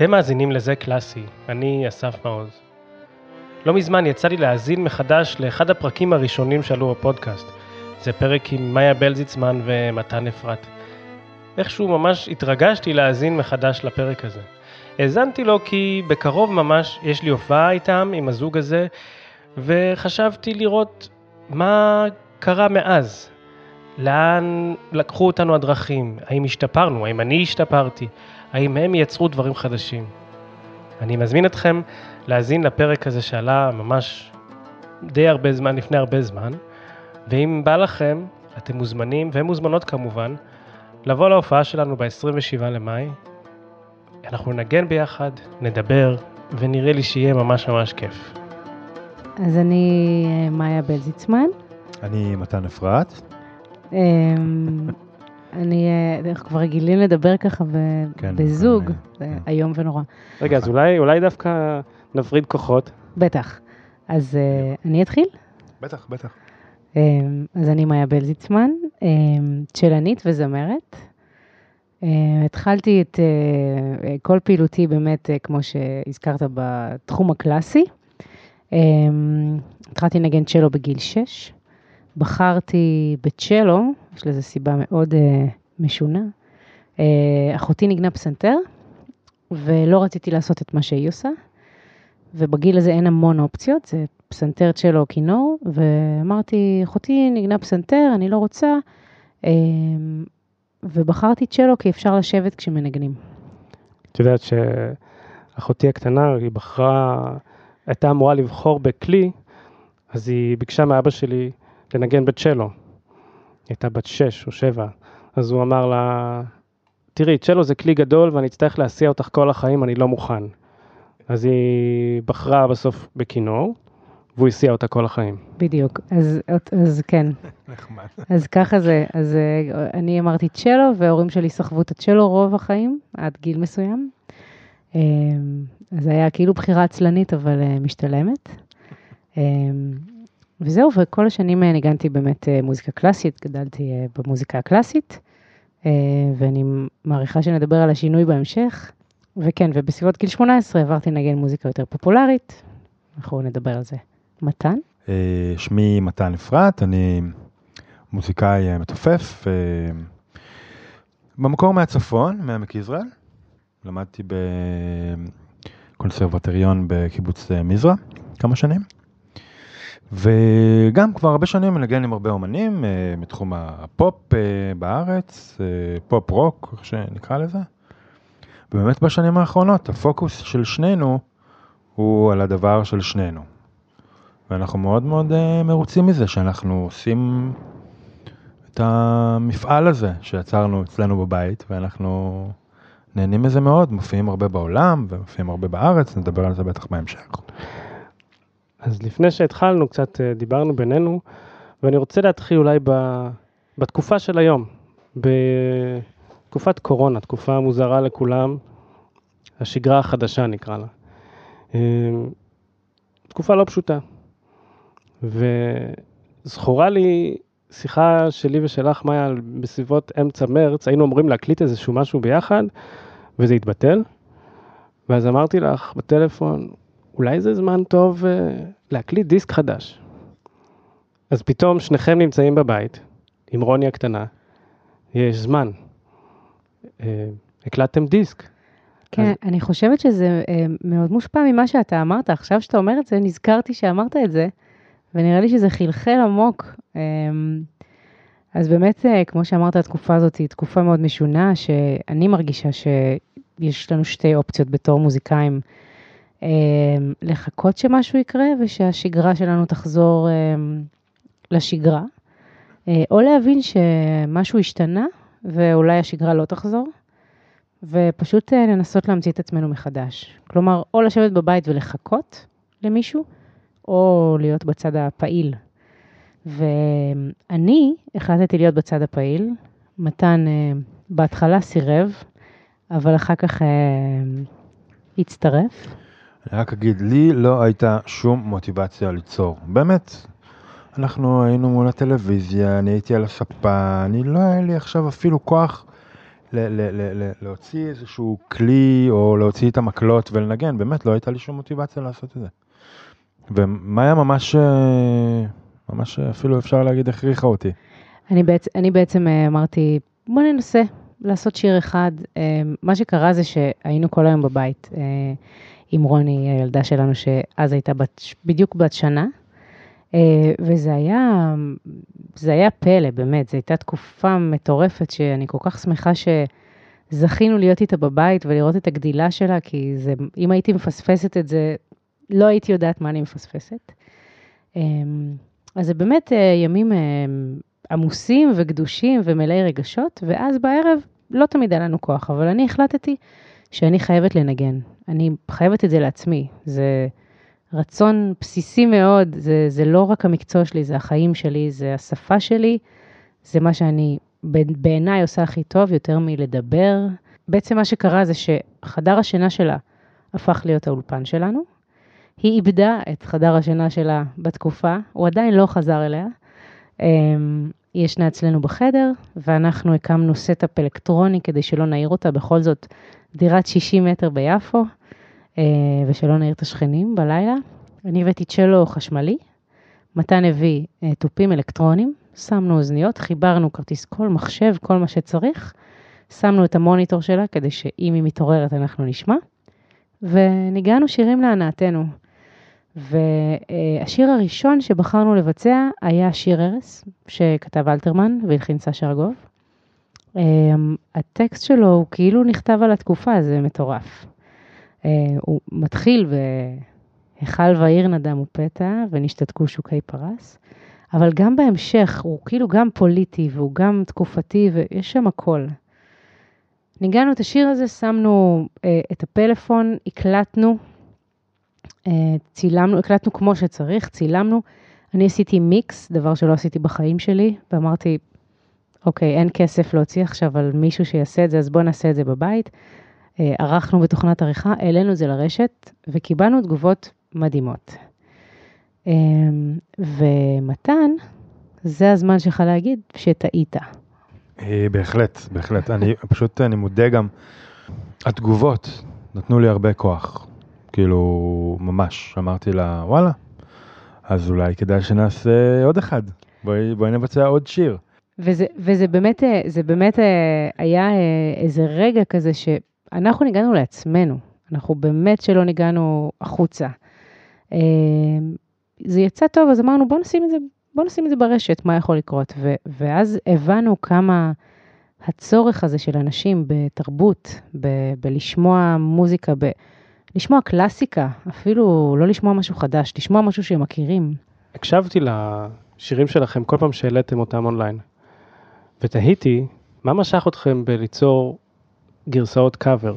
אתם מאזינים לזה קלאסי, אני אסף מעוז. לא מזמן יצא לי להאזין מחדש לאחד הפרקים הראשונים שעלו בפודקאסט. זה פרק עם מאיה בלזיצמן ומתן אפרת. איכשהו ממש התרגשתי להאזין מחדש לפרק הזה. האזנתי לו כי בקרוב ממש יש לי הופעה איתם, עם הזוג הזה, וחשבתי לראות מה קרה מאז. לאן לקחו אותנו הדרכים? האם השתפרנו? האם אני השתפרתי? האם הם יצרו דברים חדשים? אני מזמין אתכם להאזין לפרק הזה שעלה ממש די הרבה זמן, לפני הרבה זמן, ואם בא לכם, אתם מוזמנים, ומוזמנות כמובן, לבוא להופעה שלנו ב-27 למאי. אנחנו נגן ביחד, נדבר, ונראה לי שיהיה ממש ממש כיף. אז אני אה, מאיה בלזיצמן. אני מתן אפרת. אמ, אני, אה, אנחנו כבר רגילים לדבר ככה כן, בזוג, כן. זה איום ונורא. רגע, אז אולי, דווקא נפריד כוחות. בטח. אז אה, אני אתחיל? בטח, בטח. אמ, אז אני מאיה בלזיצמן, אמ, צ'לנית וזמרת. התחלתי את אה, אה, כל פעילותי באמת, אה, כמו שהזכרת, בתחום הקלאסי. התחלתי לנגן צ'לו בגיל 6. בחרתי בצ'לו, יש לזה סיבה מאוד אה, משונה. אה, אחותי ניגנה פסנתר, ולא רציתי לעשות את מה שהיא עושה. ובגיל הזה אין המון אופציות, זה פסנתר, צ'לו או כינור, ואמרתי, אחותי ניגנה פסנתר, אני לא רוצה, אמ, ובחרתי צ'לו כי אפשר לשבת כשמנגנים. את יודעת שאחותי הקטנה, היא בחרה, הייתה אמורה לבחור בכלי, אז היא ביקשה מאבא שלי לנגן בצ'לו. היא הייתה בת שש או שבע, אז הוא אמר לה, תראי, צ'לו זה כלי גדול ואני אצטרך להסיע אותך כל החיים, אני לא מוכן. אז היא בחרה בסוף בכינור, והוא הסיע אותה כל החיים. בדיוק, אז, אז כן, נחמד. אז ככה זה, אז אה, אני אמרתי צ'לו, וההורים שלי סחבו את הצ'לו רוב החיים, עד גיל מסוים. אמ, אז זה היה כאילו בחירה עצלנית, אבל אה, משתלמת. וזהו, וכל השנים אה, ניגנתי באמת אה, מוזיקה קלאסית, גדלתי אה, במוזיקה הקלאסית, ואני מעריכה שנדבר על השינוי בהמשך. וכן, ובסביבות גיל 18 עברתי לנגן מוזיקה יותר פופולרית, אנחנו נדבר על זה. מתן? שמי מתן אפרת, אני מוזיקאי מתופף. במקור מהצפון, מעמק יזרעאל. למדתי בקונסרבטוריון בקיבוץ מזרע כמה שנים. וגם כבר הרבה שנים מנגן עם הרבה אומנים אה, מתחום הפופ אה, בארץ, אה, פופ רוק, איך שנקרא לזה. ובאמת בשנים האחרונות הפוקוס של שנינו הוא על הדבר של שנינו. ואנחנו מאוד מאוד אה, מרוצים מזה שאנחנו עושים את המפעל הזה שיצרנו אצלנו בבית, ואנחנו נהנים מזה מאוד, מופיעים הרבה בעולם ומופיעים הרבה בארץ, נדבר על זה בטח בהמשך. אז לפני שהתחלנו, קצת אה, דיברנו בינינו, ואני רוצה להתחיל אולי ב, בתקופה של היום, בתקופת קורונה, תקופה מוזרה לכולם, השגרה החדשה נקרא לה. אה, תקופה לא פשוטה. וזכורה לי שיחה שלי ושלך, מאיה, בסביבות אמצע מרץ, היינו אמורים להקליט איזשהו משהו ביחד, וזה התבטל. ואז אמרתי לך בטלפון, אולי זה זמן טוב uh, להקליט דיסק חדש. אז פתאום שניכם נמצאים בבית, עם רוני הקטנה, יש זמן. Uh, הקלטתם דיסק. כן, אז- אני חושבת שזה אה, מאוד מושפע ממה שאתה אמרת. עכשיו שאתה אומר את זה, נזכרתי שאמרת את זה, ונראה לי שזה חלחל עמוק. אה, אז באמת, כמו שאמרת, התקופה הזאת היא תקופה מאוד משונה, שאני מרגישה שיש לנו שתי אופציות בתור מוזיקאים. אה, לחכות שמשהו יקרה ושהשגרה שלנו תחזור אה, לשגרה, אה, או להבין שמשהו השתנה ואולי השגרה לא תחזור. ופשוט אה, לנסות להמציא את עצמנו מחדש. כלומר, או לשבת בבית ולחכות למישהו, או להיות בצד הפעיל. ואני החלטתי להיות בצד הפעיל. מתן אה, בהתחלה סירב, אבל אחר כך הצטרף. אני רק אגיד, לי לא הייתה שום מוטיבציה ליצור, באמת. אנחנו היינו מול הטלוויזיה, אני הייתי על הספה, אני לא היה לי עכשיו אפילו כוח ל- ל- ל- להוציא איזשהו כלי או להוציא את המקלות ולנגן, באמת לא הייתה לי שום מוטיבציה לעשות את זה. ומאיה ממש, אה, ממש אפילו אפשר להגיד הכריחה אותי. אני בעצם, אני בעצם אה, אמרתי, בוא ננסה לעשות שיר אחד. אה, מה שקרה זה שהיינו כל היום בבית אה, עם רוני, הילדה שלנו, שאז הייתה בת, בדיוק בת שנה, וזה היה, זה היה פלא, באמת, זו הייתה תקופה מטורפת שאני כל כך שמחה שזכינו להיות איתה בבית ולראות את הגדילה שלה, כי זה, אם הייתי מפספסת את זה, לא הייתי יודעת מה אני מפספסת. אז זה באמת ימים עמוסים וגדושים ומלאי רגשות, ואז בערב לא תמיד היה לנו כוח, אבל אני החלטתי שאני חייבת לנגן. אני חייבת את זה לעצמי. זה רצון בסיסי מאוד, זה, זה לא רק המקצוע שלי, זה החיים שלי, זה השפה שלי, זה מה שאני בעיניי עושה הכי טוב, יותר מלדבר. בעצם מה שקרה זה שחדר השינה שלה הפך להיות האולפן שלנו. היא איבדה את חדר השינה שלה בתקופה, הוא עדיין לא חזר אליה. אמ, היא ישנה אצלנו בחדר, ואנחנו הקמנו setup אלקטרוני כדי שלא נעיר אותה, בכל זאת דירת 60 מטר ביפו, אה, ושלא נעיר את השכנים בלילה. אני הבאתי צ'לו חשמלי, מתן הביא אה, תופים אלקטרונים, שמנו אוזניות, חיברנו כרטיס קול, מחשב, כל מה שצריך, שמנו את המוניטור שלה כדי שאם היא מתעוררת אנחנו נשמע, וניגענו שירים להנאתנו. והשיר הראשון שבחרנו לבצע היה שיר ארס, שכתב אלתרמן והלחין סשה ארגוב. אמ, הטקסט שלו הוא כאילו נכתב על התקופה, זה מטורף. אה, הוא מתחיל ב"היכל ועיר נדם ופתע ונשתתקו שוקי פרס", אבל גם בהמשך הוא כאילו גם פוליטי והוא גם תקופתי ויש שם הכל. ניגענו את השיר הזה, שמנו אה, את הפלאפון, הקלטנו אה, צילמנו, הקלטנו כמו שצריך, צילמנו. אני עשיתי מיקס, דבר שלא עשיתי בחיים שלי, ואמרתי, אוקיי, אין כסף להוציא עכשיו על מישהו שיעשה את זה, אז בואו נעשה את זה בבית. אה, ערכנו בתוכנת עריכה, העלינו את זה לרשת, וקיבלנו תגובות מדהימות. אה, ומתן, זה הזמן שלך להגיד שטעית. בהחלט, בהחלט. אני פשוט, אני מודה גם, התגובות נתנו לי הרבה כוח. כאילו, ממש, אמרתי לה, וואלה, אז אולי כדאי שנעשה עוד אחד, בואי, בואי נבצע עוד שיר. וזה, וזה באמת, זה באמת היה איזה רגע כזה שאנחנו ניגענו לעצמנו, אנחנו באמת שלא ניגענו החוצה. זה יצא טוב, אז אמרנו, בוא נשים את זה, בוא נשים את זה ברשת, מה יכול לקרות. ו, ואז הבנו כמה הצורך הזה של אנשים בתרבות, ב, בלשמוע מוזיקה, ב... לשמוע קלאסיקה, אפילו לא לשמוע משהו חדש, לשמוע משהו שהם מכירים. הקשבתי לשירים שלכם כל פעם שהעליתם אותם אונליין, ותהיתי, מה משך אתכם בליצור גרסאות קאבר?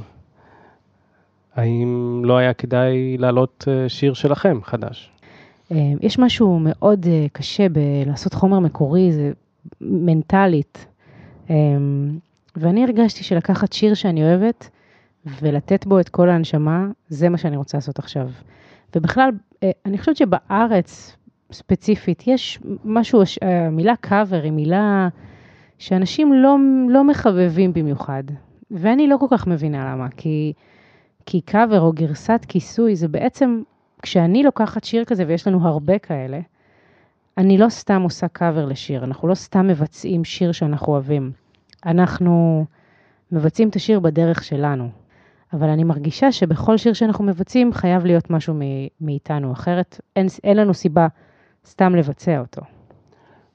האם לא היה כדאי להעלות אה, שיר שלכם חדש? אה, יש משהו מאוד אה, קשה בלעשות חומר מקורי, זה מנטלית. ואני הרגשתי שלקחת שיר שאני אוהבת, ולתת בו את כל ההנשמה, זה מה שאני רוצה לעשות עכשיו. ובכלל, אני חושבת שבארץ ספציפית, יש משהו, המילה קאבר היא מילה שאנשים לא, לא מחבבים במיוחד, ואני לא כל כך מבינה למה, כי, כי קאבר או גרסת כיסוי זה בעצם, כשאני לוקחת שיר כזה, ויש לנו הרבה כאלה, אני לא סתם עושה קאבר לשיר, אנחנו לא סתם מבצעים שיר שאנחנו אוהבים. אנחנו מבצעים את השיר בדרך שלנו. אבל אני מרגישה שבכל שיר שאנחנו מבצעים חייב להיות משהו מאיתנו, אחרת אין, אין לנו סיבה סתם לבצע אותו.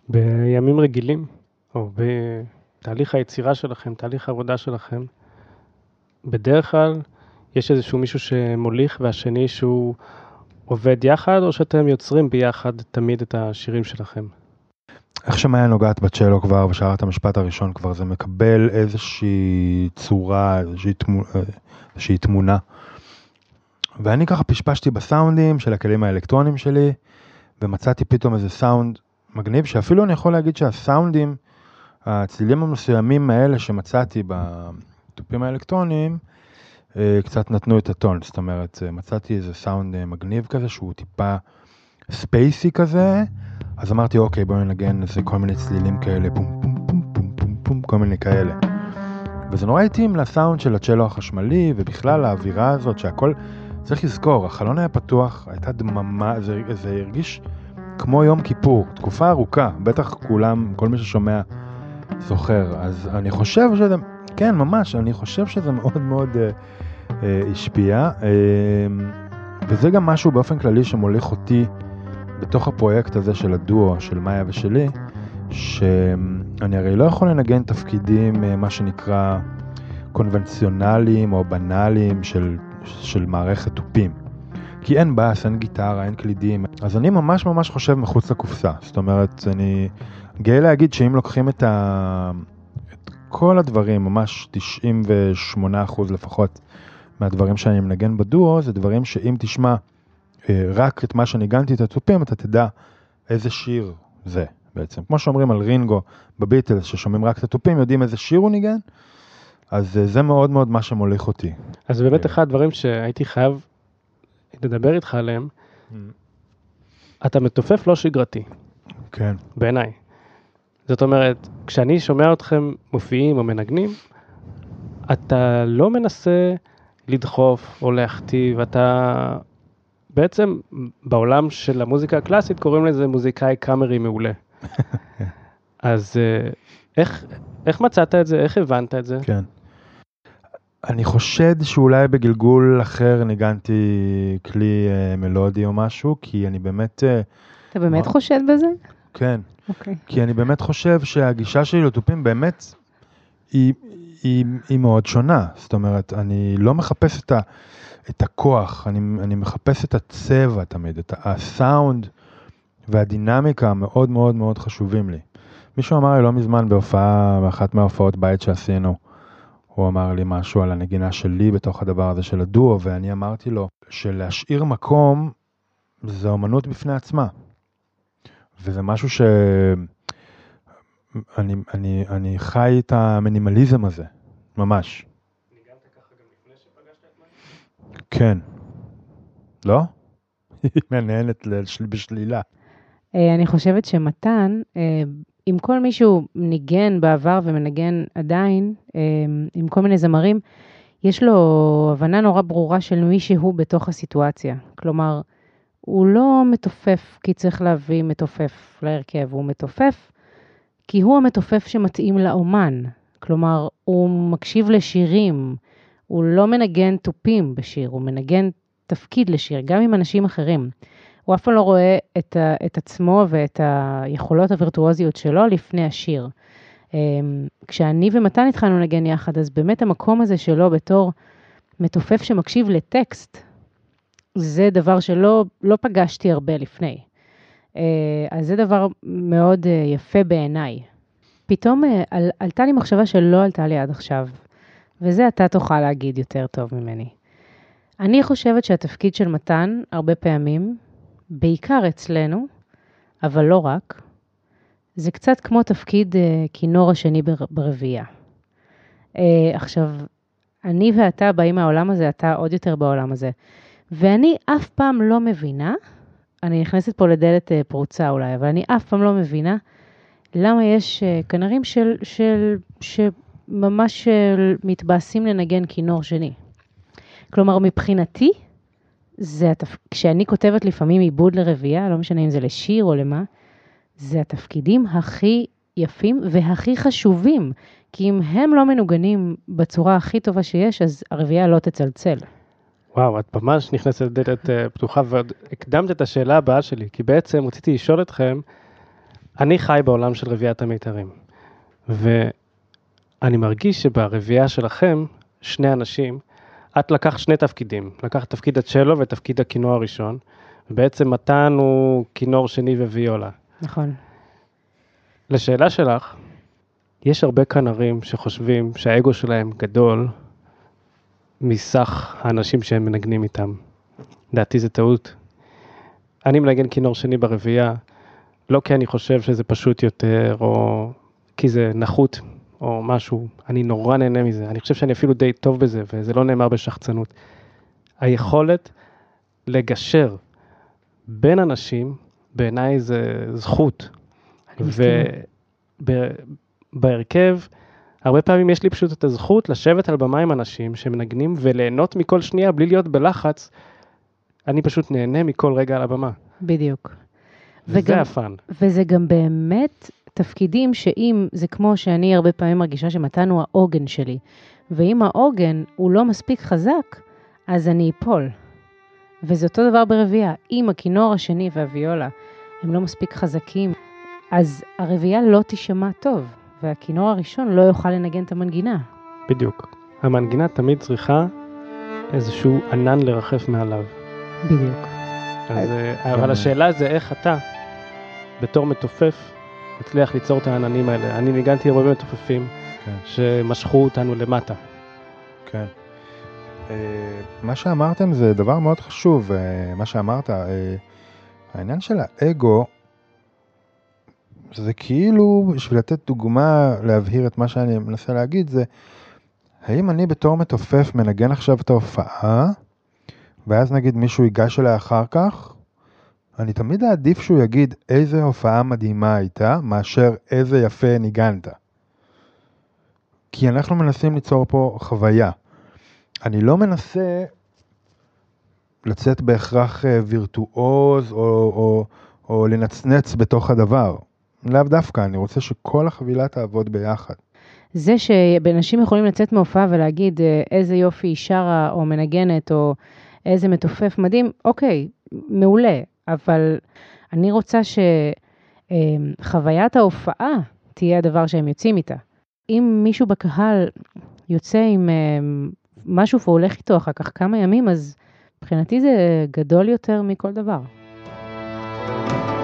בימים רגילים, או בתהליך היצירה שלכם, תהליך העבודה שלכם, בדרך כלל יש איזשהו מישהו שמוליך והשני שהוא עובד יחד, או שאתם יוצרים ביחד תמיד את השירים שלכם? איך שמאיה נוגעת בצ'לו כבר, ושארה את המשפט הראשון כבר, זה מקבל איזושהי צורה, איזושהי תמונה, איזושהי תמונה. ואני ככה פשפשתי בסאונדים של הכלים האלקטרונים שלי, ומצאתי פתאום איזה סאונד מגניב, שאפילו אני יכול להגיד שהסאונדים, הצלילים המסוימים האלה שמצאתי בתופים האלקטרוניים, אה, קצת נתנו את הטון, זאת אומרת, אה, מצאתי איזה סאונד אה, מגניב כזה, שהוא טיפה ספייסי כזה, אז אמרתי, אוקיי, בואו ננגן איזה כל מיני צלילים כאלה, פום פום פום פום פום פום, כל מיני כאלה. וזה נורא התאים לסאונד של הצ'לו החשמלי, ובכלל האווירה הזאת שהכל, צריך לזכור, החלון היה פתוח, הייתה דממה, זה, זה הרגיש כמו יום כיפור, תקופה ארוכה, בטח כולם, כל מי ששומע זוכר, אז אני חושב שזה, כן, ממש, אני חושב שזה מאוד מאוד אה, אה, השפיע, אה, וזה גם משהו באופן כללי שמוליך אותי בתוך הפרויקט הזה של הדואו, של מאיה ושלי, שאני הרי לא יכול לנגן תפקידים, אה, מה שנקרא, קונבנציונליים או בנאליים של, של מערכת תופים. כי אין בס, אין גיטרה, אין קלידים. אז אני ממש ממש חושב מחוץ לקופסה. זאת אומרת, אני גאה להגיד שאם לוקחים את, ה... את כל הדברים, ממש 98% לפחות מהדברים שאני מנגן בדואו, זה דברים שאם תשמע אה, רק את מה שניגנתי את התופים, אתה תדע איזה שיר זה בעצם. כמו שאומרים על רינגו בביטלס, ששומעים רק את התופים, יודעים איזה שיר הוא ניגן, אז אה, זה מאוד מאוד מה שמוליך אותי. אז באמת אחד הדברים שהייתי חייב לדבר איתך עליהם, אתה מתופף לא שגרתי, כן. בעיניי. זאת אומרת, כשאני שומע אתכם מופיעים או מנגנים, אתה לא מנסה לדחוף או להכתיב, אתה בעצם בעולם של המוזיקה הקלאסית קוראים לזה מוזיקאי קאמרי מעולה. אז אה, איך, איך מצאת את זה? איך הבנת את זה? כן. אני חושד שאולי בגלגול אחר ניגנתי כלי אה, מלודי או משהו, כי אני באמת, אה, אתה באמת מה? חושד בזה? כן, אוקיי. כי אני באמת חושב שהגישה שלי לתופים באמת היא, היא, היא מאוד שונה. זאת אומרת, אני לא מחפש את, ה, את הכוח, אני, אני מחפש את הצבע תמיד, את הסאונד והדינמיקה מאוד מאוד מאוד חשובים לי. מישהו אמר לי לא מזמן בהופעה, באחת מההופעות בית שעשינו, הוא אמר לי משהו על הנגינה שלי בתוך הדבר הזה של הדואו, ואני אמרתי לו שלהשאיר מקום זה אומנות בפני עצמה. וזה משהו ש... אני, אני, אני חי את המינימליזם הזה, ממש. כן. לא? היא מהנהנת לשל- בשלילה. אה, אני חושבת שמתן, אה, עם כל מי שהוא ניגן בעבר ומנגן עדיין, אה, עם כל מיני זמרים, יש לו הבנה נורא ברורה של מי שהוא בתוך הסיטואציה. כלומר, הוא לא מתופף כי צריך להביא מתופף להרכב, הוא מתופף כי הוא המתופף שמתאים לאומן. כלומר, הוא מקשיב לשירים, הוא לא מנגן תופים בשיר, הוא מנגן תפקיד לשיר, גם עם אנשים אחרים. הוא אף פעם לא רואה את, ה, את עצמו ואת היכולות הווירטואוזיות שלו לפני השיר. אמ, כשאני ומתן התחלנו לנגן יחד, אז באמת המקום הזה שלו בתור מתופף שמקשיב לטקסט, זה דבר שלא לא פגשתי הרבה לפני. אה, אז זה דבר מאוד אה, יפה בעיניי. פתאום אה, על, עלתה לי מחשבה שלא עלתה לי עד עכשיו, וזה אתה תוכל להגיד יותר טוב ממני. אני חושבת שהתפקיד של מתן, הרבה פעמים, בעיקר אצלנו, אבל לא רק, זה קצת כמו תפקיד אה, כינור השני בר- ברביעייה. אה, עכשיו, אני ואתה באים מהעולם הזה, אתה עוד יותר בעולם הזה. ואני אף פעם לא מבינה, אני נכנסת פה לדלת אה, פרוצה אולי, אבל אני אף פעם לא מבינה למה יש אה, כנרים של, של, שממש אה, מתבאסים לנגן כינור שני. כלומר, מבחינתי, זה התפ... כשאני כותבת לפעמים עיבוד לרביעייה, לא משנה אם זה לשיר או למה, זה התפקידים הכי יפים והכי חשובים. כי אם הם לא מנוגנים בצורה הכי טובה שיש, אז הרביעייה לא תצלצל. וואו, את ממש נכנסת לדלת אה, פתוחה ועוד הקדמת את השאלה הבאה שלי, כי בעצם רציתי לשאול אתכם, אני חי בעולם של רביעיית המיתרים, ואני מרגיש שברביעייה שלכם, שני אנשים, את לקחת שני תפקידים, לקחת תפקיד הצ'לו ותפקיד הכינור הראשון, ובעצם מתן הוא כינור שני וויולה. נכון. לשאלה שלך, יש הרבה כנרים שחושבים שהאגו שלהם גדול מסך האנשים שהם מנגנים איתם. לדעתי זה טעות. אני מנגן כינור שני ברביעייה, לא כי אני חושב שזה פשוט יותר, או כי זה נחות, או משהו, אני נורא נהנה מזה. אני חושב שאני אפילו די טוב בזה, וזה לא נאמר בשחצנות. היכולת לגשר בין אנשים, בעיניי זה זכות. מסכימה. הרבה פעמים יש לי פשוט את הזכות לשבת על במה עם אנשים שמנגנים וליהנות מכל שנייה בלי להיות בלחץ. אני פשוט נהנה מכל רגע על הבמה. בדיוק. וזה וגם- הפאן. וזה גם באמת תפקידים שאם, זה כמו שאני הרבה פעמים מרגישה שמתן הוא העוגן שלי, ואם העוגן הוא לא מספיק חזק, אז אני אפול. וזה אותו דבר ברביעייה. אם הכינור השני והוויולה הם לא מספיק חזקים, אז הרביעייה לא תישמע טוב, והכינור הראשון לא יוכל לנגן את המנגינה. בדיוק. המנגינה תמיד צריכה איזשהו ענן לרחף מעליו. בדיוק. אז, אה, אבל השאלה זה איך אתה, בתור מתופף, מצליח ליצור את העננים האלה. אני ניגנתי הרבה מתופפים כן. שמשכו אותנו למטה. כן. אה, מה שאמרתם זה דבר מאוד חשוב, אה, מה שאמרת, העניין של האגו, זה כאילו, בשביל לתת דוגמה, להבהיר את מה שאני מנסה להגיד, זה האם אני בתור מתופף מנגן עכשיו את ההופעה, ואז נגיד מישהו ייגש אליה אחר כך, אני תמיד אעדיף שהוא יגיד איזה הופעה מדהימה הייתה, מאשר איזה יפה ניגנת. כי אנחנו מנסים ליצור פה חוויה. אני לא מנסה לצאת בהכרח אה, וירטואוז או, או, או לנצנץ בתוך הדבר. לאו דווקא, אני רוצה שכל החבילה תעבוד ביחד. זה שאנשים יכולים לצאת מהופעה ולהגיד אה, איזה יופי היא שרה או מנגנת או איזה מתופף מדהים, אוקיי, מעולה, אבל אני רוצה שחוויית ההופעה תהיה הדבר שהם יוצאים איתה. אם מישהו בקהל יוצא עם אה, משהו והולך איתו אחר כך כמה ימים, אז מבחינתי זה גדול יותר מכל דבר. שנה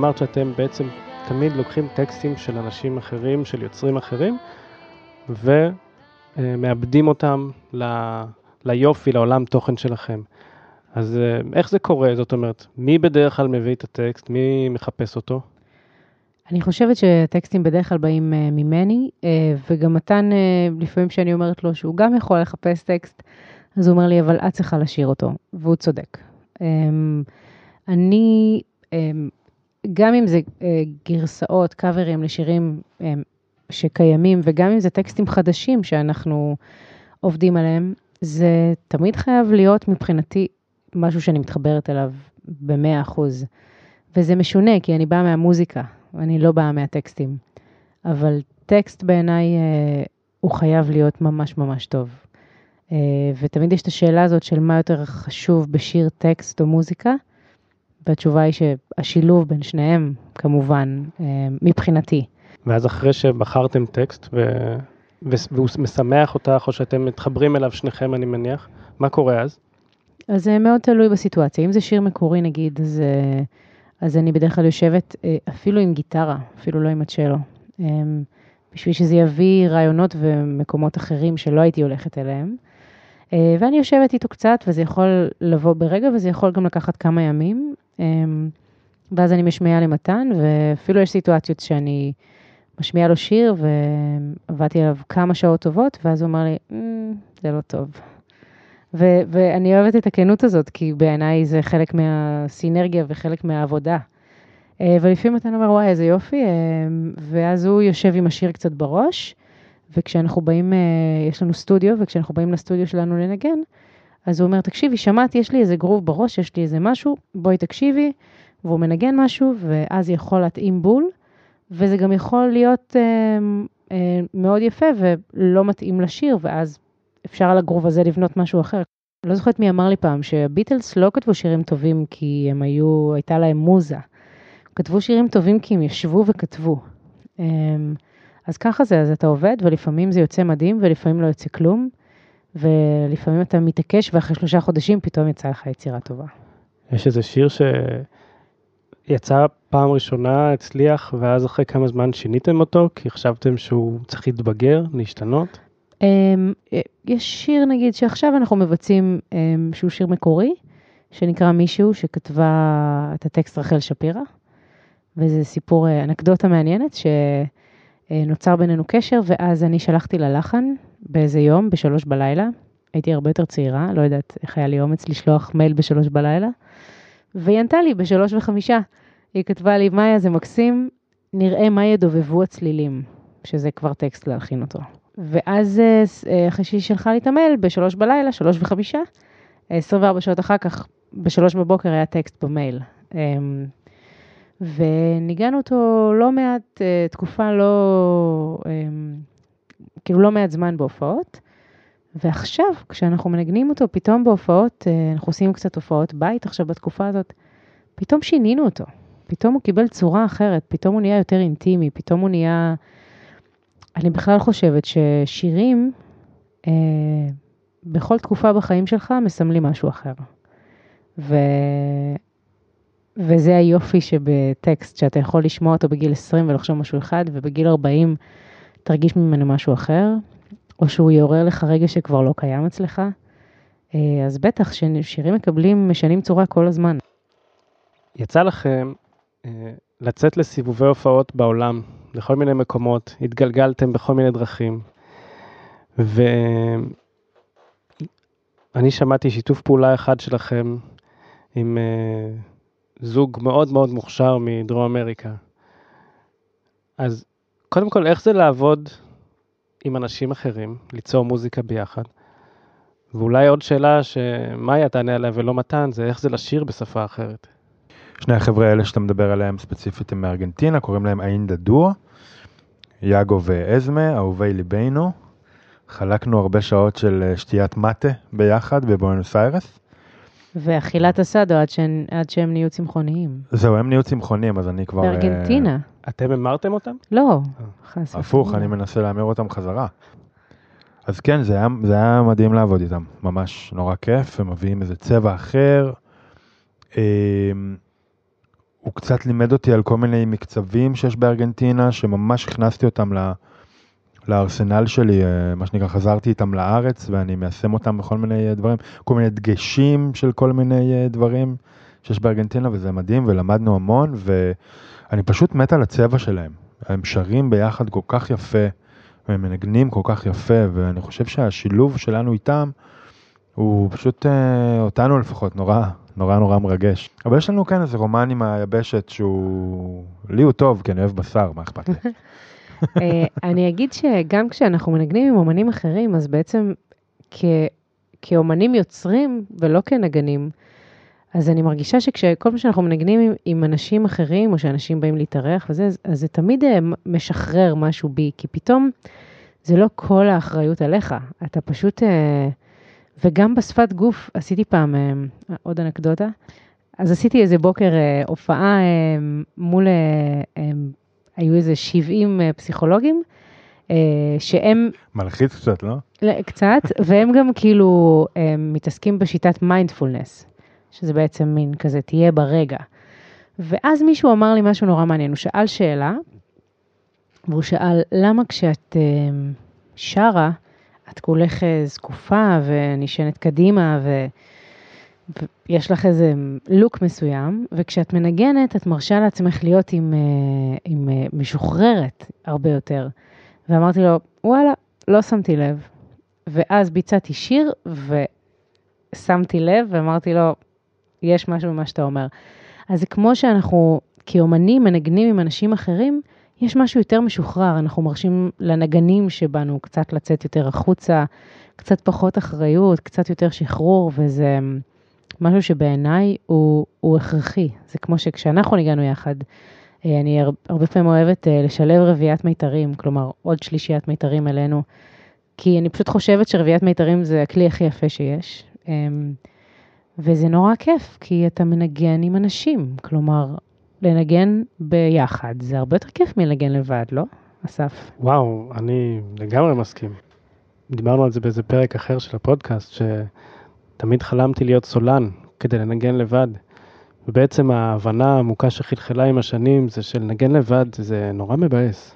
אמרת שאתם בעצם תמיד לוקחים טקסטים של אנשים אחרים, של יוצרים אחרים, ומאבדים אותם ל- ליופי, לעולם תוכן שלכם. אז אה, איך זה קורה? זאת אומרת, מי בדרך כלל מביא את הטקסט? מי מחפש אותו? אני חושבת שהטקסטים בדרך כלל באים אה, ממני, אה, וגם מתן, לפעמים כשאני אומרת לו שהוא גם יכול לחפש טקסט, אז הוא אומר לי, אבל את צריכה לשיר אותו, והוא צודק. אמ, אני, אמ, גם אם זה אה, גרסאות, קאברים לשירים אמ, שקיימים, וגם אם זה טקסטים חדשים שאנחנו עובדים עליהם, זה תמיד חייב להיות מבחינתי משהו שאני מתחברת אליו במאה אחוז. וזה משונה, כי אני באה מהמוזיקה, אני לא באה מהטקסטים. אבל טקסט בעיניי אה, הוא חייב להיות ממש ממש טוב. אה, ותמיד יש את השאלה הזאת של מה יותר חשוב בשיר טקסט או מוזיקה, והתשובה היא שהשילוב בין שניהם, כמובן, אה, מבחינתי. ואז אחרי שבחרתם טקסט ו... והוא משמח אותך, או שאתם מתחברים אליו שניכם, אני מניח, מה קורה אז? אז זה מאוד תלוי בסיטואציה. אם זה שיר מקורי נגיד, אז, אה, אז אני בדרך כלל יושבת אה, אפילו עם גיטרה, אפילו לא עם הצ'לו, אה, בשביל שזה יביא רעיונות ומקומות אחרים שלא הייתי הולכת אליהם. אה, ואני יושבת איתו קצת, וזה יכול לבוא ברגע, וזה יכול גם לקחת כמה ימים. אה, ואז אני משמיעה למתן, ואפילו יש סיטואציות שאני משמיעה לו שיר, ועבדתי עליו כמה שעות טובות, ואז הוא אמר לי, "אמ, זה לא טוב. ו- ואני אוהבת את הכנות הזאת, כי בעיניי זה חלק מהסינרגיה וחלק מהעבודה. אה, ולפעמים אתה אומר, וואי, איזה יופי, אה, ואז הוא יושב עם השיר קצת בראש, וכשאנחנו באים, אה, יש לנו סטודיו, וכשאנחנו באים לסטודיו שלנו לנגן, אז הוא אומר, תקשיבי, שמעתי, יש לי איזה גרוב בראש, יש לי איזה משהו, בואי תקשיבי, והוא מנגן משהו, ואז יכול להתאים בול, וזה גם יכול להיות אה, אה, מאוד יפה ולא מתאים לשיר, ואז אפשר על הגרוב הזה לבנות משהו אחר. לא זוכרת מי אמר לי פעם שהביטלס לא כתבו שירים טובים כי הם היו, הייתה להם מוזה. כתבו שירים טובים כי הם ישבו וכתבו. אמ, אז ככה זה, אז אתה עובד, ולפעמים זה יוצא מדהים, ולפעמים לא יוצא כלום, ולפעמים אתה מתעקש, ואחרי שלושה חודשים פתאום יצאה לך יצירה טובה. יש איזה שיר שיצא פעם ראשונה, הצליח, ואז אחרי כמה זמן שיניתם אותו, כי חשבתם שהוא צריך להתבגר, להשתנות? אמ, יש שיר, נגיד, שעכשיו אנחנו מבצעים, אמ, שהוא שיר מקורי, שנקרא מישהו, שכתבה את הטקסט רחל שפירא, וזה סיפור, אה, אנקדוטה מעניינת, שנוצר בינינו קשר, ואז אני שלחתי לה לחן באיזה יום, בשלוש בלילה. הייתי הרבה יותר צעירה, לא יודעת איך היה לי אומץ לשלוח מייל בשלוש בלילה, והיא ענתה לי בשלוש וחמישה. היא כתבה לי, מאיה, זה מקסים, נראה מה ידובבו הצלילים, שזה כבר טקסט להלחין אותו. ואז אה, ס- אה, אחרי שהיא שלחה לי את המייל, בשלוש בלילה, שלוש וחמישה, 24 שעות אחר כך, בשלוש בבוקר היה טקסט במייל. וניגענו אותו לא מעט, אה, תקופה לא, אמ, כאילו לא מעט זמן בהופעות. ועכשיו, כשאנחנו מנגנים אותו, פתאום בהופעות, אה, אנחנו עושים קצת הופעות בית עכשיו בתקופה הזאת, פתאום שינינו אותו. פתאום הוא קיבל צורה אחרת, פתאום הוא נהיה יותר אינטימי, פתאום הוא נהיה... אני בכלל חושבת ששירים, אה, בכל תקופה בחיים שלך, מסמלים משהו אחר. ו... וזה היופי שבטקסט, שאתה יכול לשמוע אותו בגיל 20 ולחשוב משהו אחד, ובגיל 40 תרגיש ממנו משהו אחר, או שהוא יעורר לך רגע שכבר לא קיים אצלך. אה, אז בטח ששירים מקבלים, משנים צורה כל הזמן. יצא לכם אה, לצאת לסיבובי הופעות בעולם, לכל מיני מקומות, התגלגלתם בכל מיני דרכים, ואני שמעתי שיתוף פעולה אחד שלכם עם אה, זוג מאוד מאוד מוכשר מדרום אמריקה. אז קודם כל, איך זה לעבוד עם אנשים אחרים, ליצור מוזיקה ביחד? ואולי עוד שאלה שמאיה תענה עליה ולא מתן, זה איך זה לשיר בשפה אחרת. שני החבר'ה האלה שאתה מדבר עליהם ספציפית הם מארגנטינה, קוראים להם איינדה דור, יאגו ואזמה, אהובי ליבנו. חלקנו הרבה שעות של אה, שתיית מטה ביחד בבואנוס איירס. ואכילת אסדו עד, שהן, עד שהם נהיו צמחוניים. זהו, הם נהיו צמחונים, אז אני כבר... אה, בארגנטינה. אתם המרתם אותם? לא, חס הפוך. אני מנסה להמיר אותם חזרה. אז כן, זה היה, זה היה מדהים לעבוד איתם, ממש נורא כיף, הם מביאים איזה צבע אחר. אמ, הוא קצת לימד אותי על כל מיני מקצבים שיש בארגנטינה, שממש הכנסתי אותם ל, לארסנל שלי, אה, מה שנקרא, חזרתי איתם לארץ, ואני מיישם אותם בכל מיני אה, דברים, כל מיני דגשים של כל מיני אה, דברים שיש בארגנטינה, וזה מדהים, ולמדנו המון, ואני פשוט מת על הצבע שלהם. הם שרים ביחד כל כך יפה, והם מנגנים כל כך יפה, ואני חושב שהשילוב שלנו איתם, הוא פשוט, אותנו לפחות, נורא, נורא נורא מרגש. אבל יש לנו כן איזה רומן עם היבשת שהוא, לי הוא טוב, כי אני אוהב בשר, מה אכפת לי? אה, אני אגיד שגם כשאנחנו מנגנים עם אומנים אחרים, אז בעצם כאומנים יוצרים ולא כנגנים, אז אני מרגישה שכל פעם שאנחנו מנגנים עם, עם אנשים אחרים, או שאנשים באים להתארח וזה, אז, זה תמיד אה, משחרר משהו בי, כי פתאום זה לא כל האחריות עליך, אתה פשוט... אה, וגם בשפת גוף, עשיתי פעם, עוד אנקדוטה, אז עשיתי איזה בוקר אה, הופעה אה, מול, אה, היו איזה 70 אה, פסיכולוגים, אה, שהם מלחיץ קצת, לא? לא, קצת, והם גם כאילו אה, מתעסקים בשיטת מיינדפולנס, שזה בעצם מין כזה, תהיה ברגע. ואז מישהו אמר לי משהו נורא מעניין, הוא שאל שאלה, והוא שאל, למה כשאת שרה, את כולך זקופה ונשענת קדימה, ו... ויש לך איזה לוק מסוים, וכשאת מנגנת, את מרשה לעצמך להיות עם, אה, עם אה, משוחררת הרבה יותר. ואמרתי לו, וואלה, לא שמתי לב. ואז ביצעתי שיר, ושמתי לב, ואמרתי לו, יש משהו במה שאתה אומר. אז כמו שאנחנו כאומנים מנגנים עם אנשים אחרים, יש משהו יותר משוחרר, אנחנו מרשים לנגנים שבנו קצת לצאת יותר החוצה, קצת פחות אחריות, קצת יותר שחרור, וזה משהו שבעיניי הוא, הוא הכרחי. זה כמו שכשאנחנו ניגענו יחד, אה, אני הר- הרבה פעמים אוהבת אה, לשלב רביעיית מיתרים, כלומר עוד שלישיית מיתרים אלינו, כי אני פשוט חושבת שרביעיית מיתרים זה הכלי הכי יפה שיש. אמ, וזה נורא כיף, כי אתה מנגן עם אנשים, כלומר, לנגן ביחד, זה הרבה יותר כיף מלנגן לבד, לא? אסף. וואו, אני לגמרי מסכים. דיברנו על זה באיזה פרק אחר של הפודקאסט, שתמיד חלמתי להיות סולן כדי לנגן לבד. ובעצם ההבנה העמוקה שחלחלה עם השנים זה שלנגן לבד זה נורא מבאס.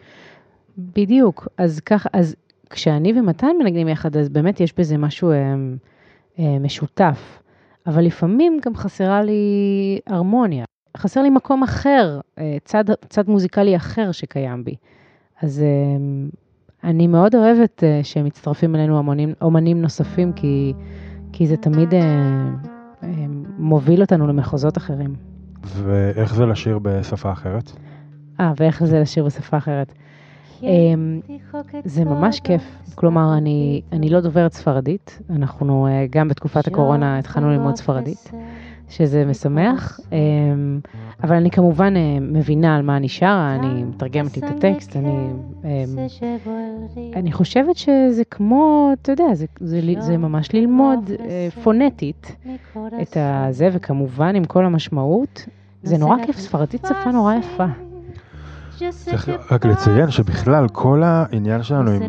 בדיוק. אז ככה, אז כשאני ומתן מנגנים יחד, אז באמת יש בזה משהו אה, אה, משותף. אבל לפעמים גם חסרה לי הרמוניה. חסר לי מקום אחר, אה, צד, צד מוזיקלי אחר שקיים בי. אז אה, אני מאוד אוהבת אה, שמצטרפים אלינו אמנים, אומנים נוספים, כי, כי זה תמיד אה, אה, מוביל אותנו למחוזות אחרים. ואיך זה לשיר בשפה אחרת? אה, ואיך זה לשיר בשפה אחרת? אמ, זה ממש כיף. כלומר, אני, אני לא דוברת ספרדית, אנחנו אה, גם בתקופת הקורונה התחלנו ללמוד ספרדית, שזה משמח, אמ, אבל אני כמובן אה, מבינה על מה אני שרה, אני מתרגמת את הטקסט, אני, אמ, אני חושבת שזה כמו, אתה יודע, זה, זה, זה ממש ללמוד אה, פונטית את הזה, וכמובן עם כל המשמעות. זה נורא כיף, ספרדית שפה נורא יפה. צריך רק לציין שבכלל כל העניין שלנו עם,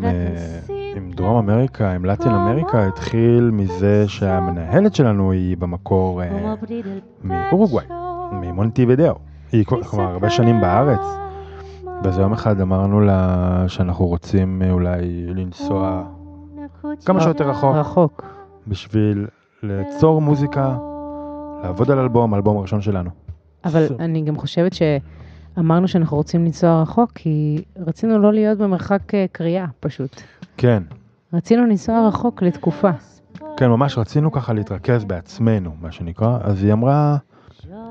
עם דרום אמריקה, עם לטין אמריקה, התחיל מזה שהמנהלת שלנו היא במקור אה, מאורוגוואי, ממונטי ודאו. היא כלומר הרבה שנים בארץ, ואז יום אחד אמרנו לה שאנחנו רוצים אה, אולי לנסוע כמה שיותר רחוק רחוק. בשביל ליצור מוזיקה, לעבוד על אלבום, האלבום הראשון שלנו. אבל אני גם חושבת שאמרנו שאנחנו רוצים לנסוע רחוק, כי רצינו לא להיות במרחק אה, קריאה, פשוט. כן, רצינו לנסוע רחוק לתקופה. כן, ממש רצינו ככה להתרכז בעצמנו, מה שנקרא, אז היא אמרה,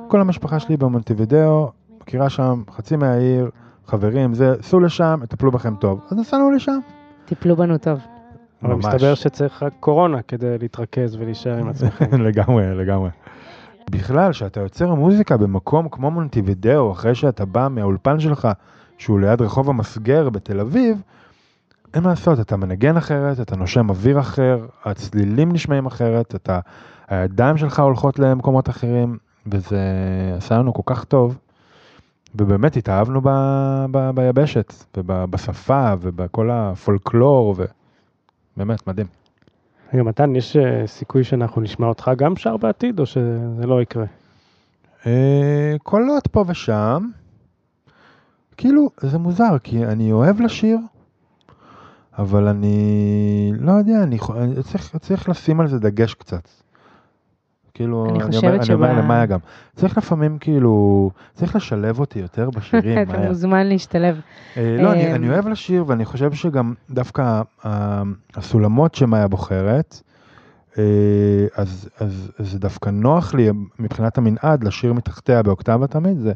כל המשפחה שלי במונטיבידאו, מכירה שם חצי מהעיר, חברים, זה, סעו לשם, יטפלו בכם טוב. אז נסענו לשם. טיפלו בנו טוב. אבל ממש. מסתבר שצריך רק קורונה כדי להתרכז ולהישאר עם עצמכם. לגמרי, לגמרי. בכלל, כשאתה יוצר מוזיקה במקום כמו מונטיבידאו, אחרי שאתה בא מהאולפן שלך, שהוא ליד רחוב המסגר בתל אביב, אין מה לעשות, אתה מנגן אחרת, אתה נושם אוויר אחר, הצלילים נשמעים אחרת, אתה, הידיים שלך הולכות למקומות אחרים, וזה עשה לנו כל כך טוב, ובאמת התאהבנו ב, ב, ביבשת, ובשפה, ובכל הפולקלור, ובאמת, מדהים. רגע, מתן, יש אה, סיכוי שאנחנו נשמע אותך גם שר בעתיד, או שזה לא יקרה? אה, קולות פה ושם. כאילו, זה מוזר, כי אני אוהב לשיר, אבל אני לא יודע, אני, אני צריך, צריך לשים על זה דגש קצת. כאילו, אני אומר, חושבת אני אומר למאיה גם, צריך לפעמים כאילו, צריך לשלב אותי יותר בשירים, אתה מאיה. מוזמן להשתלב. אה, לא, אני, אמ, אני אוהב לשיר, ואני חושב שגם דווקא ה- הסולמות שמאיה בוחרת, אה, אז, אז, אז זה דווקא נוח לי מבחינת המנעד לשיר מתחתיה באוקטבה תמיד, זה,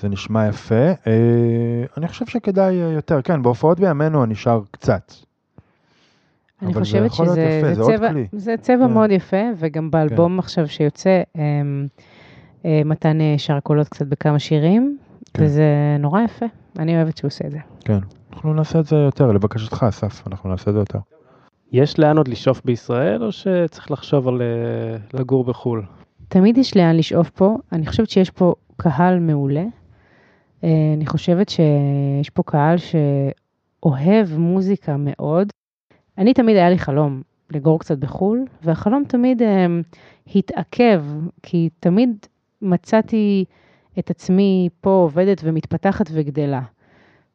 זה נשמע יפה. אה, אני חושב שכדאי אה, יותר, כן, בהופעות בימינו אני שר קצת. אני זה חושבת שזה יפה, זה זה צבע. זה צבע כן. מאוד יפה, וגם באלבום עכשיו שיוצא, אמ, אה, מתן אה, שר קולות קצת בכמה שירים, כן. וזה נורא יפה. אני אוהבת שהוא עושה את זה. כן, אנחנו נעשה את זה יותר, לבקשתך, אסף, אנחנו נעשה את זה יותר. יש לאן עוד לשאוף בישראל, או שצריך לחשוב על לגור בחו"ל? תמיד יש לאן לשאוף פה. אני חושבת שיש פה קהל מעולה. אה, אני חושבת שיש פה קהל שאוהב מוזיקה מאוד. אני תמיד היה לי חלום לגור קצת בחו"ל, והחלום תמיד אה, התעכב, כי תמיד מצאתי את עצמי פה עובדת ומתפתחת וגדלה.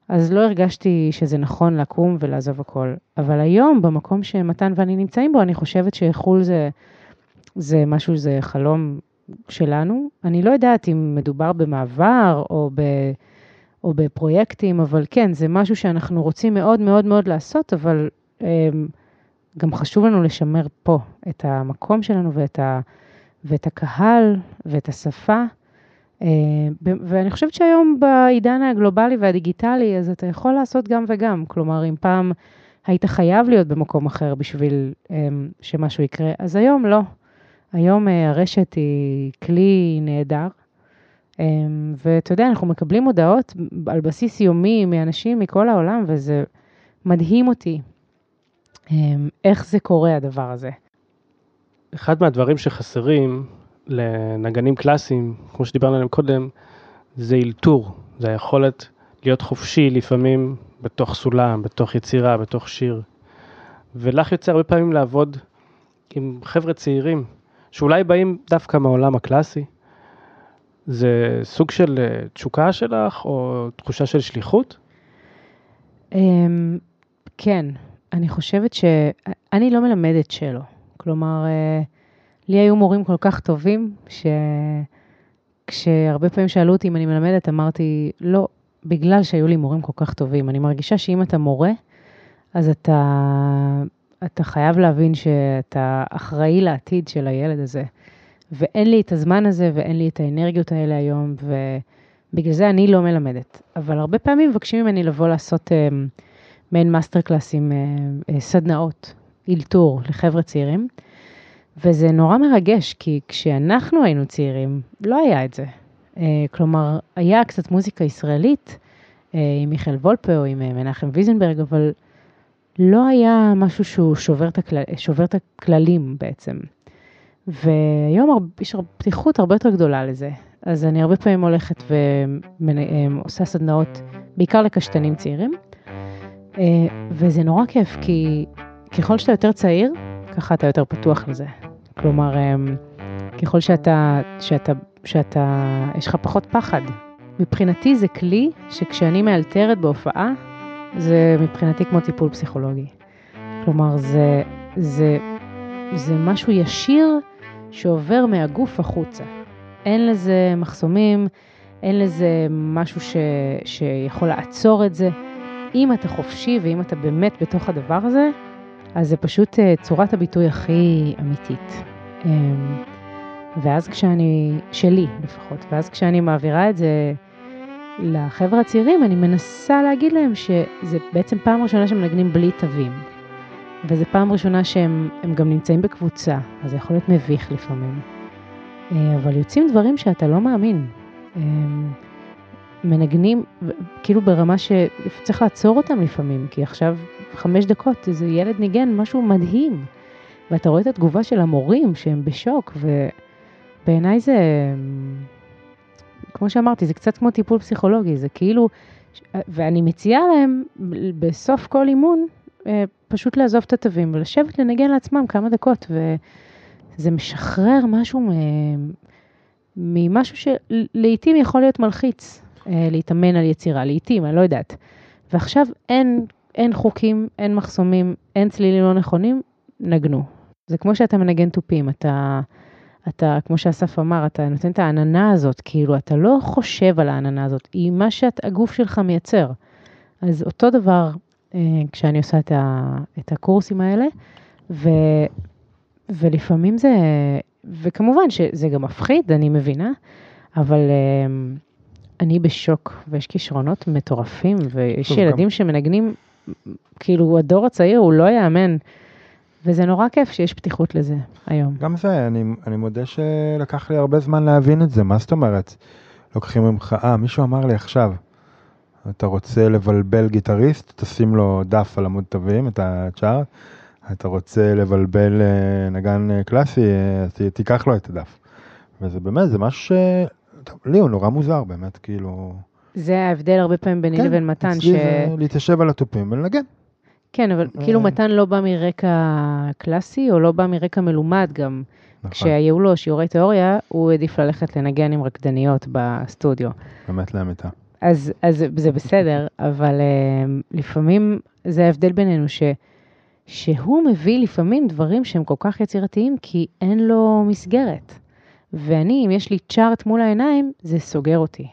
אז לא הרגשתי שזה נכון לקום ולעזוב הכל. אבל היום, במקום שמתן ואני נמצאים בו, אני חושבת שחו"ל זה, זה משהו, זה חלום שלנו. אני לא יודעת אם מדובר במעבר או, ב, או בפרויקטים, אבל כן, זה משהו שאנחנו רוצים מאוד מאוד מאוד לעשות, אבל אמ, גם חשוב לנו לשמר פה את המקום שלנו ואת, ה, ואת הקהל ואת השפה. ב- ואני חושבת שהיום בעידן הגלובלי והדיגיטלי, אז אתה יכול לעשות גם וגם. כלומר, אם פעם היית חייב להיות במקום אחר בשביל אמ, שמשהו יקרה, אז היום לא. היום אה, הרשת היא כלי נהדר, אמ, ואתה יודע, אנחנו מקבלים הודעות על בסיס יומי מאנשים מכל העולם, וזה מדהים אותי אמ, איך זה קורה, הדבר הזה. אחד מהדברים שחסרים לנגנים קלאסיים, כמו שדיברנו עליהם קודם, זה אלתור, זה היכולת להיות חופשי לפעמים בתוך סולם, בתוך יצירה, בתוך שיר. ולך יוצא הרבה פעמים לעבוד עם חבר'ה צעירים, שאולי באים דווקא מהעולם הקלאסי. זה סוג של אה, תשוקה שלך, או תחושה של שליחות? אמ, כן, אני חושבת ש... אני לא מלמדת שלו. כלומר, אה, לי היו מורים כל כך טובים, שכשהרבה פעמים שאלו אותי אם אני מלמדת, אמרתי, לא, בגלל שהיו לי מורים כל כך טובים. אני מרגישה שאם אתה מורה, אז אתה, אתה חייב להבין שאתה אחראי לעתיד של הילד הזה. ואין לי את הזמן הזה ואין לי את האנרגיות האלה היום, ובגלל זה אני לא מלמדת. אבל הרבה פעמים מבקשים ממני לבוא לעשות אה, מעין מאסטר קלאסים, אה, אה, סדנאות, אילתור לחבר'ה צעירים, וזה נורא מרגש, כי כשאנחנו היינו צעירים, לא היה את זה. אה, כלומר, היה קצת מוזיקה ישראלית, אה, עם מיכאל וולפה או עם אה, מנחם ויזנברג, אבל לא היה משהו שהוא שובר את, הכלל, שובר את הכללים בעצם. והיום יש פתיחות הרבה יותר גדולה לזה. אז אני הרבה פעמים הולכת ועושה סדנאות, בעיקר לקשתנים צעירים. אה, וזה נורא כיף, כי ככל שאתה יותר צעיר, ככה אתה יותר פתוח לזה. כלומר, אה, ככל שאתה, שאתה, שאתה, יש לך פחות פחד. מבחינתי זה כלי שכשאני מאלתרת בהופעה, זה מבחינתי כמו טיפול פסיכולוגי. כלומר, זה, זה, זה משהו ישיר שעובר מהגוף החוצה. אין לזה מחסומים, אין לזה משהו ש, שיכול לעצור את זה. אם אתה חופשי ואם אתה באמת בתוך הדבר הזה, אז זה פשוט אה, צורת הביטוי הכי אמיתית. אמ, ואז כשאני, שלי לפחות, ואז כשאני מעבירה את זה לחבר'ה הצעירים, אני מנסה להגיד להם שזה בעצם פעם ראשונה שמנגנים בלי תווים. וזו פעם ראשונה שהם הם גם נמצאים בקבוצה, אז זה יכול להיות מביך לפעמים. אה, אבל יוצאים דברים שאתה לא מאמין. אמ, מנגנים, כאילו ברמה שצריך לעצור אותם לפעמים, כי עכשיו חמש דקות איזה ילד ניגן משהו מדהים. ואתה רואה את התגובה של המורים שהם בשוק, ובעיניי זה, כמו שאמרתי, זה קצת כמו טיפול פסיכולוגי, זה כאילו, ואני מציעה להם בסוף כל אימון, אה, פשוט לעזוב את התווים ולשבת לנגן לעצמם כמה דקות, וזה משחרר משהו ממשהו שלעיתים יכול להיות מלחיץ, אה, להתאמן על יצירה, לעיתים, אני לא יודעת. ועכשיו אין, אין חוקים, אין מחסומים, אין צלילים לא נכונים, נגנו. זה כמו שאתה מנגן תופים, אתה, אתה, כמו שאסף אמר, אתה נותן את העננה הזאת, כאילו, אתה לא חושב על העננה הזאת, היא מה שהגוף שלך מייצר. אז אותו דבר אה, כשאני עושה את, ה, את הקורסים האלה, ו, ולפעמים זה, וכמובן שזה גם מפחיד, אני מבינה, אבל אה, אני בשוק, ויש כישרונות מטורפים, ויש ילדים גם- שמנגנים, כאילו, הדור הצעיר הוא לא יאמן, וזה נורא כיף שיש פתיחות לזה היום. גם זה, אני, אני מודה שלקח לי הרבה זמן להבין את זה, מה זאת אומרת? לוקחים ממך, אה, מישהו אמר לי עכשיו, אתה רוצה לבלבל גיטריסט, תשים לו דף על עמוד תווים, את הצ'ארט, אתה רוצה לבלבל אה, נגן אה, קלאסי, אה, תיקח לו את הדף. וזה באמת, זה משהו ש... לי הוא נורא מוזר באמת, כאילו... זה ההבדל הרבה פעמים ביני כן, לבין מתן, אצלי זה להתיישב על התופים ולנגן. כן, אבל אה. כאילו מתן לא בא מרקע קלאסי, או לא בא מרקע מלומד גם. נכון, כשהיו לו שיעורי תיאוריה, הוא העדיף ללכת לנגן עם רקדניות בסטודיו. באמת לאמיתה. אז, אז זה בסדר, אבל uh, לפעמים זה ההבדל בינינו, ש, שהוא מביא לפעמים דברים שהם כל כך יצירתיים, כי אין לו מסגרת. ואני, אם יש לי צ'ארט מול העיניים, זה סוגר אותי.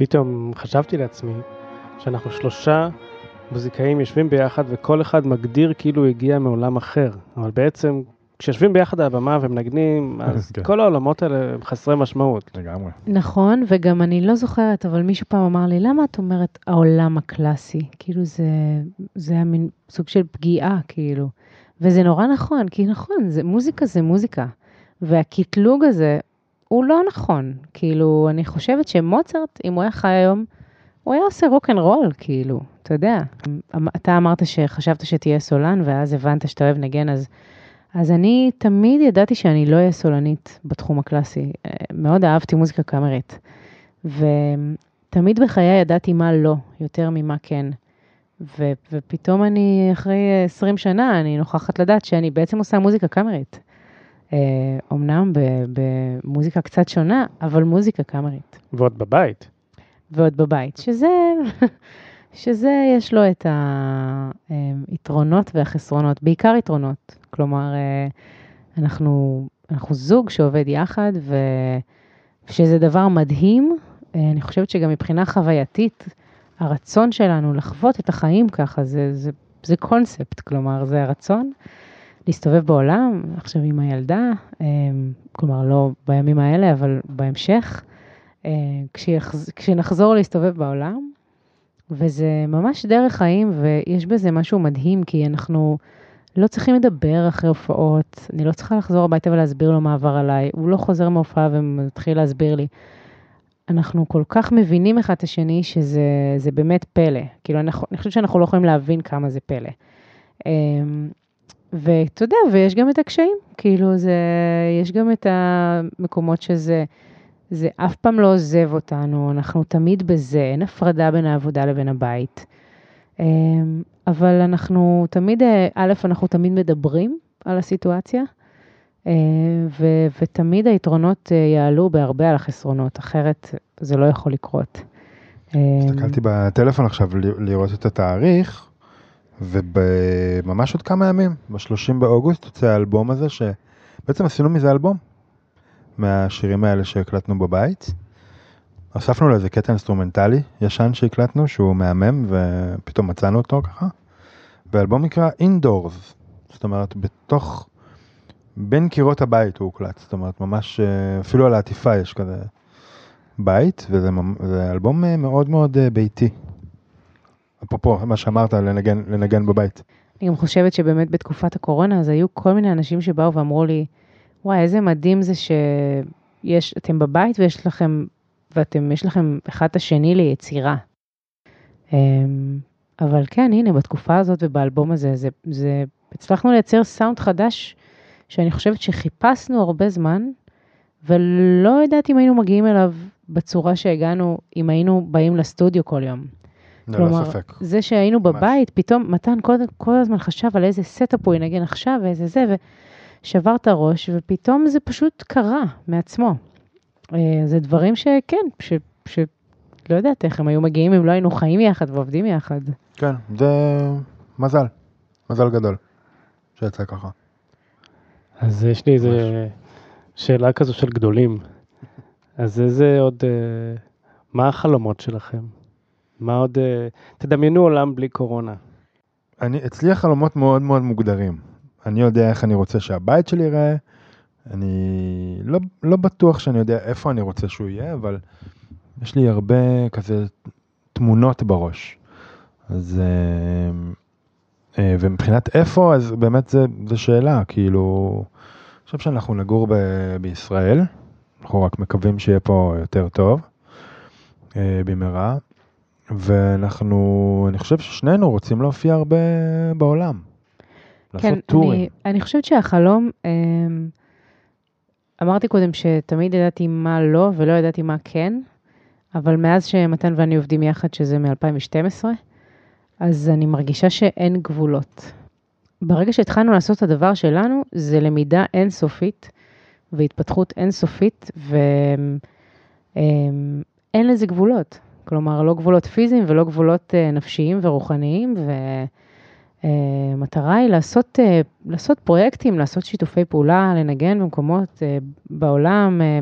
פתאום חשבתי לעצמי שאנחנו שלושה מוזיקאים יושבים ביחד וכל אחד מגדיר כאילו הוא הגיע מעולם אחר, אבל בעצם כשיושבים ביחד על הבמה ומנגנים, אז כן. כל העולמות האלה הם חסרי משמעות. לגמרי. נכון, וגם אני לא זוכרת, אבל מישהו פעם אמר לי, למה את אומרת העולם הקלאסי? כאילו זה, זה היה מין סוג של פגיעה, כאילו. וזה נורא נכון, כי נכון, זה, מוזיקה זה מוזיקה. והקטלוג הזה הוא לא נכון. כאילו, אני חושבת שמוצרט, אם הוא היה חי היום, הוא היה עושה רוק אנד רול, כאילו, אתה יודע. אמ- אתה אמרת שחשבת שתהיה סולן, ואז הבנת שאתה אוהב לנגן, אז, אז אני תמיד ידעתי שאני לא אהיה סולנית בתחום הקלאסי. אה, מאוד אהבתי מוזיקה קאמרית. ותמיד בחיי ידעתי מה לא, יותר ממה כן. ו, ופתאום אני, אחרי 20 שנה, אני נוכחת לדעת שאני בעצם עושה מוזיקה קאמרית. אה, אמנם ב- במוזיקה קצת שונה, אבל מוזיקה קאמרית. ועוד בבית. ועוד בבית, שזה, שזה יש לו את היתרונות והחסרונות, בעיקר יתרונות. כלומר, אה, אנחנו, אנחנו זוג שעובד יחד, ו- שזה דבר מדהים. אה, אני חושבת שגם מבחינה חווייתית, הרצון שלנו לחוות את החיים ככה, זה, זה, זה קונספט, כלומר, זה הרצון להסתובב בעולם, עכשיו עם הילדה, אה, כלומר, לא בימים האלה, אבל בהמשך, כשיחז- כשנחזור להסתובב בעולם, וזה ממש דרך חיים, ויש בזה משהו מדהים, כי אנחנו לא צריכים לדבר אחרי הופעות, אני לא צריכה לחזור הביתה ולהסביר לו מה עבר עליי, הוא לא חוזר מההופעה ומתחיל להסביר לי. אנחנו כל כך מבינים אחד את השני, שזה זה באמת פלא. כאילו, אנחנו, אני חושבת שאנחנו לא יכולים להבין כמה זה פלא. ואתה יודע, ויש גם את הקשיים, כאילו, זה, יש גם את המקומות שזה, זה אף פעם לא עוזב אותנו, אנחנו תמיד בזה, אין הפרדה בין העבודה לבין הבית. אמ, אבל אנחנו תמיד, אה, א', אנחנו תמיד מדברים על הסיטואציה, אה, ו- ותמיד היתרונות אה, יעלו בהרבה על החסרונות, אחרת זה לא יכול לקרות. אמ, הסתכלתי בטלפון עכשיו לראות את התאריך, וממש עוד כמה ימים, ב-30 באוגוסט יוצא האלבום הזה, שבעצם עשינו מזה אלבום, מהשירים האלה שהקלטנו בבית. הוספנו לזה קטע אינסטרומנטלי ישן שהקלטנו, שהוא מהמם, ופתאום מצאנו אותו ככה. והאלבום נקרא Indoors, זאת אומרת, בתוך, בין קירות הבית הוא הוקלט, זאת אומרת, ממש, אה, אפילו על העטיפה יש כזה בית, וזה אלבום אה, מאוד מאוד אה, ביתי. אפרופו מה שאמרת, לנגן, לנגן בבית. אני גם חושבת שבאמת בתקופת הקורונה, אז היו כל מיני אנשים שבאו ואמרו לי, וואי, איזה מדהים זה שיש, אתם בבית ויש לכם, ואתם, יש לכם אחד את השני ליצירה. אמ, אבל כן, הנה, בתקופה הזאת ובאלבום הזה, זה, זה, הצלחנו לייצר סאונד חדש, שאני חושבת שחיפשנו הרבה זמן, ולא יודעת אם היינו מגיעים אליו בצורה שהגענו, אם היינו באים לסטודיו כל יום. ללא כלומר, ספק. זה שהיינו ממש. בבית, פתאום מתן כל, כל הזמן חשב על איזה setup הוא ינגן עכשיו ואיזה זה, ושבר את הראש, ופתאום זה פשוט קרה מעצמו. אה, זה דברים שכן, ש, ש... לא יודעת איך הם היו מגיעים אם לא היינו חיים יחד ועובדים יחד. כן, זה מזל, מזל גדול שיצא ככה. אז יש לי איזה שאלה כזו של גדולים. אז איזה עוד, אה, מה החלומות שלכם? מה עוד, אה, תדמיינו עולם בלי קורונה. אני, אצלי החלומות מאוד מאוד מוגדרים. אני יודע איך אני רוצה שהבית שלי ייראה, אני לא, לא בטוח שאני יודע איפה אני רוצה שהוא יהיה, אבל יש לי הרבה כזה תמונות בראש. אז, אה, אה, ומבחינת איפה, אז באמת זה, זה שאלה, כאילו, אני חושב שאנחנו נגור ב, בישראל, אנחנו רק מקווים שיהיה פה יותר טוב, במהרה, ואנחנו, אני חושב ששנינו רוצים להופיע הרבה בעולם. לעשות כן, טורים. אני, אני חושבת שהחלום, אמ, אמרתי קודם שתמיד ידעתי מה לא ולא ידעתי מה כן, אבל מאז שמתן ואני עובדים יחד, שזה מ-2012, אז אני מרגישה שאין גבולות. ברגע שהתחלנו לעשות את הדבר שלנו, זה למידה אינסופית והתפתחות אינסופית, ואין לזה גבולות. כלומר, לא גבולות פיזיים ולא גבולות אה, נפשיים ורוחניים, והמטרה היא לעשות, אה, לעשות פרויקטים, לעשות שיתופי פעולה, לנגן במקומות אה, בעולם, אה,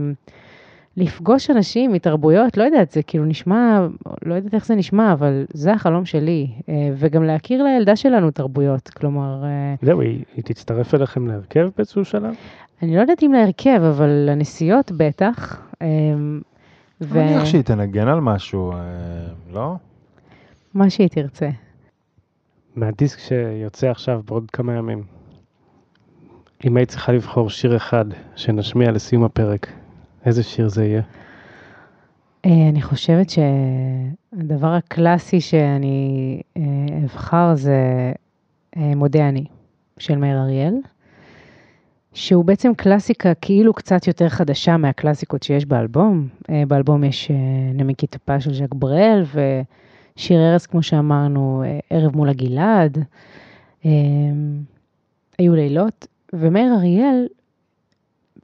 לפגוש אנשים מתרבויות, לא יודעת, זה כאילו נשמע, לא יודעת איך זה נשמע, אבל זה החלום שלי, אה, וגם להכיר לילדה שלנו תרבויות, כלומר, אה, זהו, היא, היא תצטרף אליכם להרכב באיזשהו שלב? אני לא יודעת אם להרכב, אבל לנסיעות בטח. ו- אני מניח שהיא תנגן על משהו, אה, לא? מה שהיא תרצה. מהדיסק שיוצא עכשיו בעוד כמה ימים. אם היית צריכה לבחור שיר אחד שנשמיע לסיום הפרק, איזה שיר זה יהיה? אה, אני חושבת שהדבר הקלאסי שאני אה, אבחר זה מודה אני, של מאיר אריאל, שהוא בעצם קלאסיקה כאילו קצת יותר חדשה מהקלאסיקות שיש באלבום. אה, באלבום יש אה, נמיקי טפה של ז'ק בראל ושיר ארז, כמו שאמרנו, אה, ערב מול הגלעד. היו לילות, ומאיר אריאל,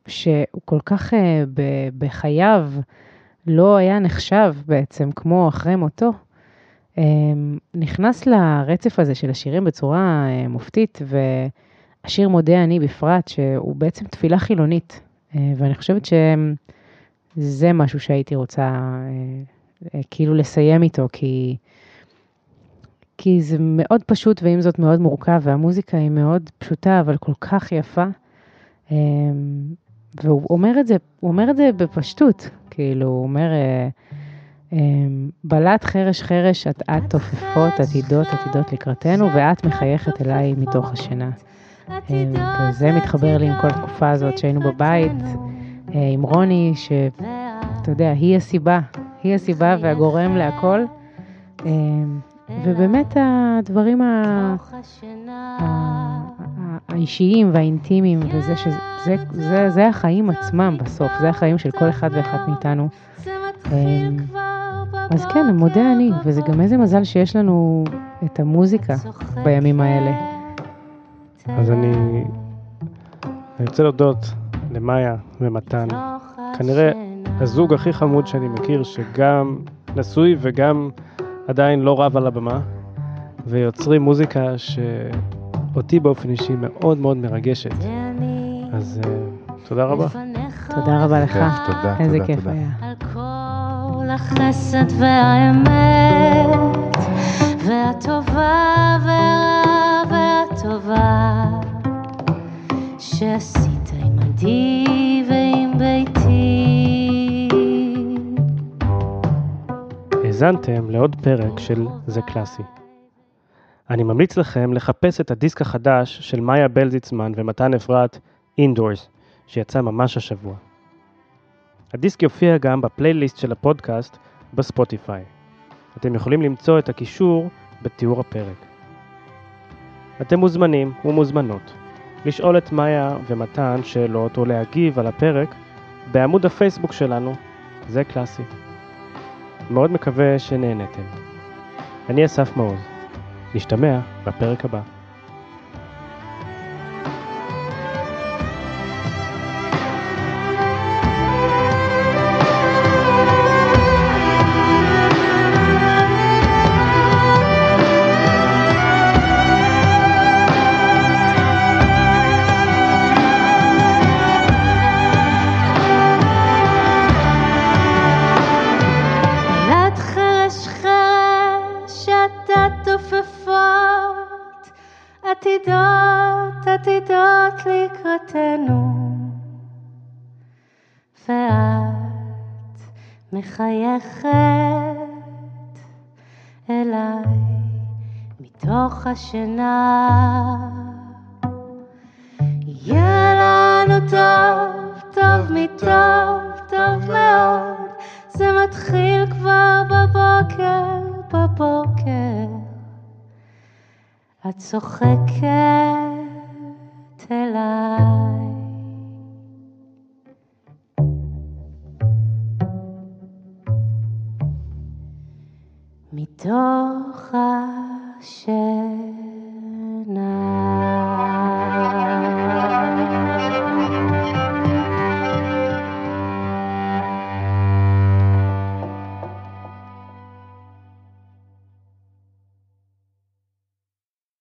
שהוא כל כך בחייו, לא היה נחשב בעצם כמו אחרי מותו, נכנס לרצף הזה של השירים בצורה מופתית, והשיר מודה אני בפרט, שהוא בעצם תפילה חילונית, אה, ואני חושבת שזה משהו שהייתי רוצה אה, אה, כאילו לסיים איתו, כי, כי זה מאוד פשוט ועם זאת מאוד מורכב, והמוזיקה היא מאוד פשוטה, אבל כל כך יפה. והוא אומר את זה, הוא אומר את זה בפשטות, כאילו, הוא אומר, בלט חרש חרש, את את תופפות, עתידות, עתידות לקראתנו, ואת מחייכת אליי מתוך השינה. אה, וזה מתחבר לי עם כל התקופה הזאת שהיינו בבית, אה, עם רוני, שאתה יודע, היא הסיבה, היא הסיבה והגורם להכל. אה, ובאמת הדברים ה... האישיים והאינטימיים, וזה שזה, זה, זה, זה החיים עצמם בסוף, זה החיים של כל אחד ואחת מאיתנו. אז כן, מודה אני, וזה גם איזה מזל שיש לנו את המוזיקה בימים האלה. אז אני, אני רוצה להודות למאיה ומתן, כנראה הזוג הכי חמוד שאני מכיר, שגם נשוי וגם עדיין לא רב על הבמה, ויוצרים מוזיקה שאותי באופן אישי מאוד מאוד מרגשת. אז uh, תודה רבה. תודה רבה לך. כיף, תודה, איזה תודה, כיף תודה. היה. על כל החסד והאמת, והטובה והרעה והטובה, שעשית עימדי ועם ביתי. האזנתם לעוד פרק של זה קלאסי. אני ממליץ לכם לחפש את הדיסק החדש של מאיה בלזיצמן ומתן אפרת, Indoors, שיצא ממש השבוע. הדיסק יופיע גם בפלייליסט של הפודקאסט בספוטיפיי. אתם יכולים למצוא את הקישור בתיאור הפרק. אתם מוזמנים ומוזמנות לשאול את מאיה ומתן שאלות או להגיב על הפרק בעמוד הפייסבוק שלנו, זה קלאסי. מאוד מקווה שנהנתם. אני אסף מעוז. נשתמע בפרק הבא. מחייכת אליי מתוך השינה. יהיה לנו טוב, טוב מטוב, טוב מאוד. זה מתחיל כבר בבוקר, בבוקר. את צוחקת אליי. מתוך השינה.